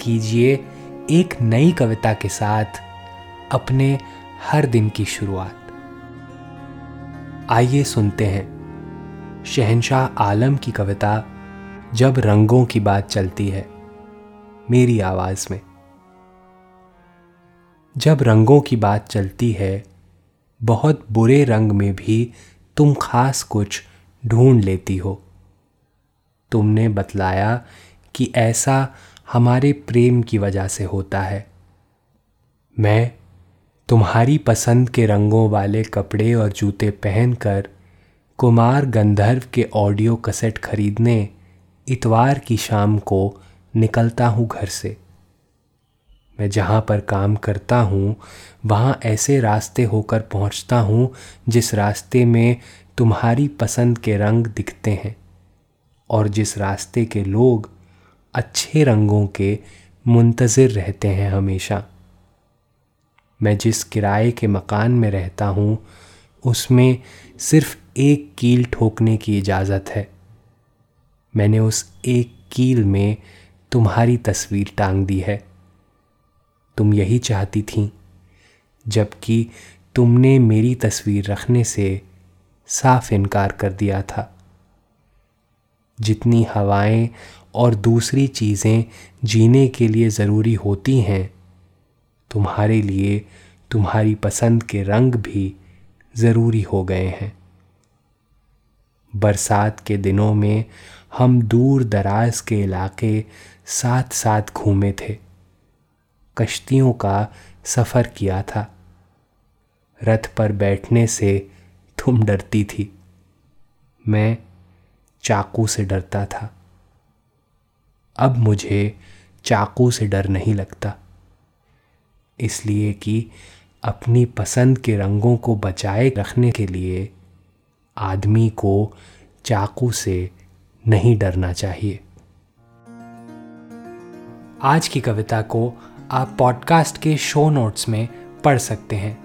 कीजिए एक नई कविता के साथ अपने हर दिन की शुरुआत। आइए सुनते हैं शहनशाह आलम की कविता, जब रंगों की बात चलती है, मेरी आवाज़ में। जब रंगों की बात चलती है, बहुत बुरे रंग में भी तुम खास कुछ ढूंढ लेती हो। तुमने बतलाया कि ऐसा हमारे प्रेम की वजह से होता है। मैं तुम्हारी पसंद के रंगों वाले कपड़े और जूते पहनकर कुमार गंधर्व के ऑडियो कसेट खरीदने इतवार की शाम को निकलता हूँ घर से। मैं जहाँ पर काम करता हूँ, वहाँ ऐसे रास्ते होकर पहुँचता हूँ जिस रास्ते में तुम्हारी पसंद के रंग दिखते हैं और जिस रास्ते के लोग अच्छे रंगों के मुंतज़र रहते हैं हमेशा। मैं जिस किराए के मकान में रहता हूँ, उसमें सिर्फ़ एक कील ठोकने की इजाज़त है। मैंने उस एक कील में तुम्हारी तस्वीर टांग दी है। तुम यही चाहती थी, जबकि तुमने मेरी तस्वीर रखने से साफ़ इनकार कर दिया था। जितनी हवाएँ और दूसरी चीज़ें जीने के लिए ज़रूरी होती हैं, तुम्हारे लिए तुम्हारी पसंद के रंग भी ज़रूरी हो गए हैं। बरसात के दिनों में हम दूर दराज के इलाके साथ साथ घूमे थे। कश्तियों का सफ़र किया था। रथ पर बैठने से तुम डरती थी। मैं चाकू से डरता था। अब मुझे चाकू से डर नहीं लगता। इसलिए कि अपनी पसंद के रंगों को बचाए रखने के लिए आदमी को चाकू से नहीं डरना चाहिए। आज की कविता को आप पॉडकास्ट के शो नोट्स में पढ़ सकते हैं।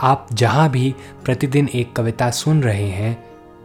आप जहाँ भी प्रतिदिन एक कविता सुन रहे हैं